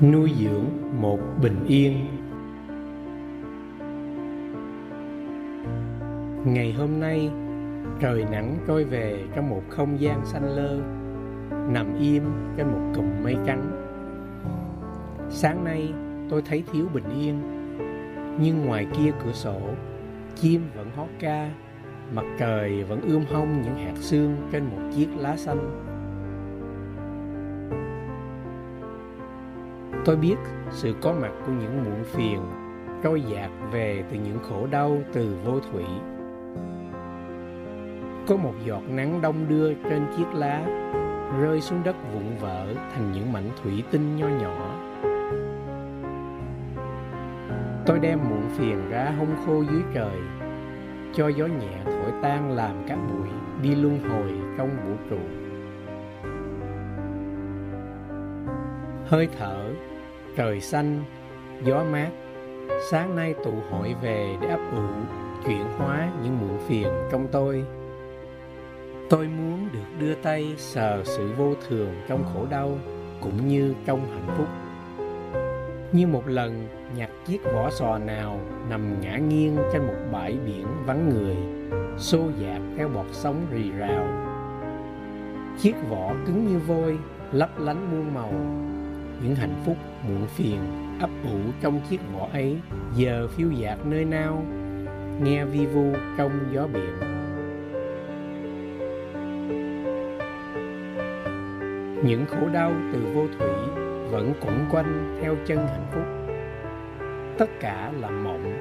nuôi dưỡng một bình yên. Ngày hôm nay, trời nắng trôi về trong một không gian xanh lơ, nằm im trên một cụm mây trắng. Sáng nay, tôi thấy thiếu bình yên, nhưng ngoài kia cửa sổ, chim vẫn hót ca, mặt trời vẫn ươm hông những hạt sương trên một chiếc lá xanh. Tôi biết sự có mặt của những muộn phiền, trôi dạt về từ những khổ đau từ vô thủy. Có một giọt nắng đông đưa trên chiếc lá, rơi xuống đất vụn vỡ thành những mảnh thủy tinh nho nhỏ. Tôi đem muộn phiền ra hông khô dưới trời, cho gió nhẹ thổi tan làm các bụi đi luân hồi trong vũ trụ. Hơi thở trời xanh, gió mát. Sáng nay tụ hội về để ấp ủ, chuyển hóa những muộn phiền trong tôi. Tôi muốn được đưa tay sờ sự vô thường trong khổ đau cũng như trong hạnh phúc. Như một lần nhặt chiếc vỏ sò nào nằm ngã nghiêng trên một bãi biển vắng người, xô dạt theo bọt sóng rì rào. Chiếc vỏ cứng như vôi, lấp lánh muôn màu những hạnh phúc muộn phiền ấp ủ trong chiếc vỏ ấy. Giờ phiêu dạt nơi nào? Nghe vi vu trong gió biển. Những khổ đau từ vô thủy vẫn quẩn quanh theo chân hạnh phúc. Tất cả là mộng,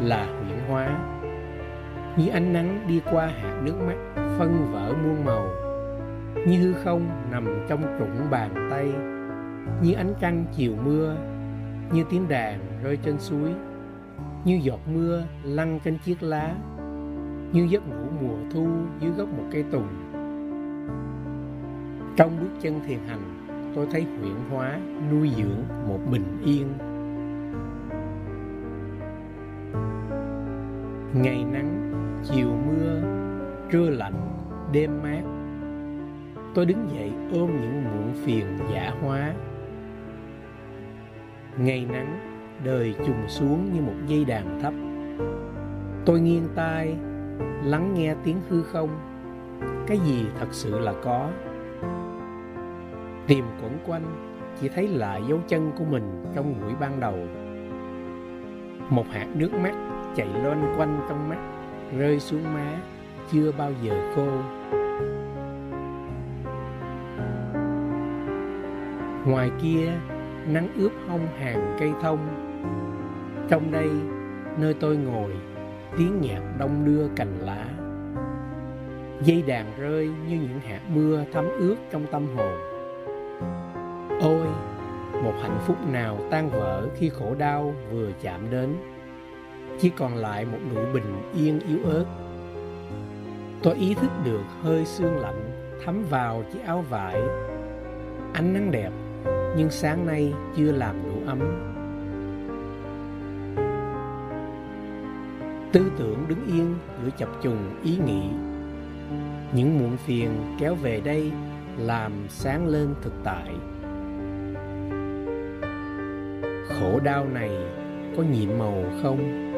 là huyễn hóa. Như ánh nắng đi qua hạt nước mắt, phân vỡ muôn màu. Như hư không nằm trong trũng bàn tay như ánh trăng chiều mưa, như tiếng đàn rơi trên suối, như giọt mưa lăn trên chiếc lá, như giấc ngủ mùa thu dưới gốc một cây tùng. Trong bước chân thiền hành, tôi thấy huyễn hóa nuôi dưỡng một bình yên. Ngày nắng, chiều mưa, trưa lạnh, đêm mát, tôi đứng dậy ôm những muộn phiền giả hóa ngày nắng, đời trùng xuống như một dây đàn thấp. Tôi nghiêng tai, lắng nghe tiếng hư không. Cái gì thật sự là có? Tìm quẩn quanh chỉ thấy lại dấu chân của mình trong buổi ban đầu. Một hạt nước mắt chạy loanh quanh trong mắt, rơi xuống má, chưa bao giờ khô. Ngoài kia nắng ướp hông hàng cây thông. Trong đây, nơi tôi ngồi, tiếng nhạc đông đưa cành lá. Dây đàn rơi như những hạt mưa thấm ướt trong tâm hồn. Ôi, một hạnh phúc nào tan vỡ khi khổ đau vừa chạm đến. Chỉ còn lại một nụ bình yên yếu ớt. Tôi ý thức được hơi sương lạnh thấm vào chiếc áo vải. Ánh nắng đẹp nhưng sáng nay chưa làm đủ ấm. Tư tưởng đứng yên giữa chập trùng ý nghĩ. Những muộn phiền kéo về đây làm sáng lên thực tại. Khổ đau này có nhiệm màu không?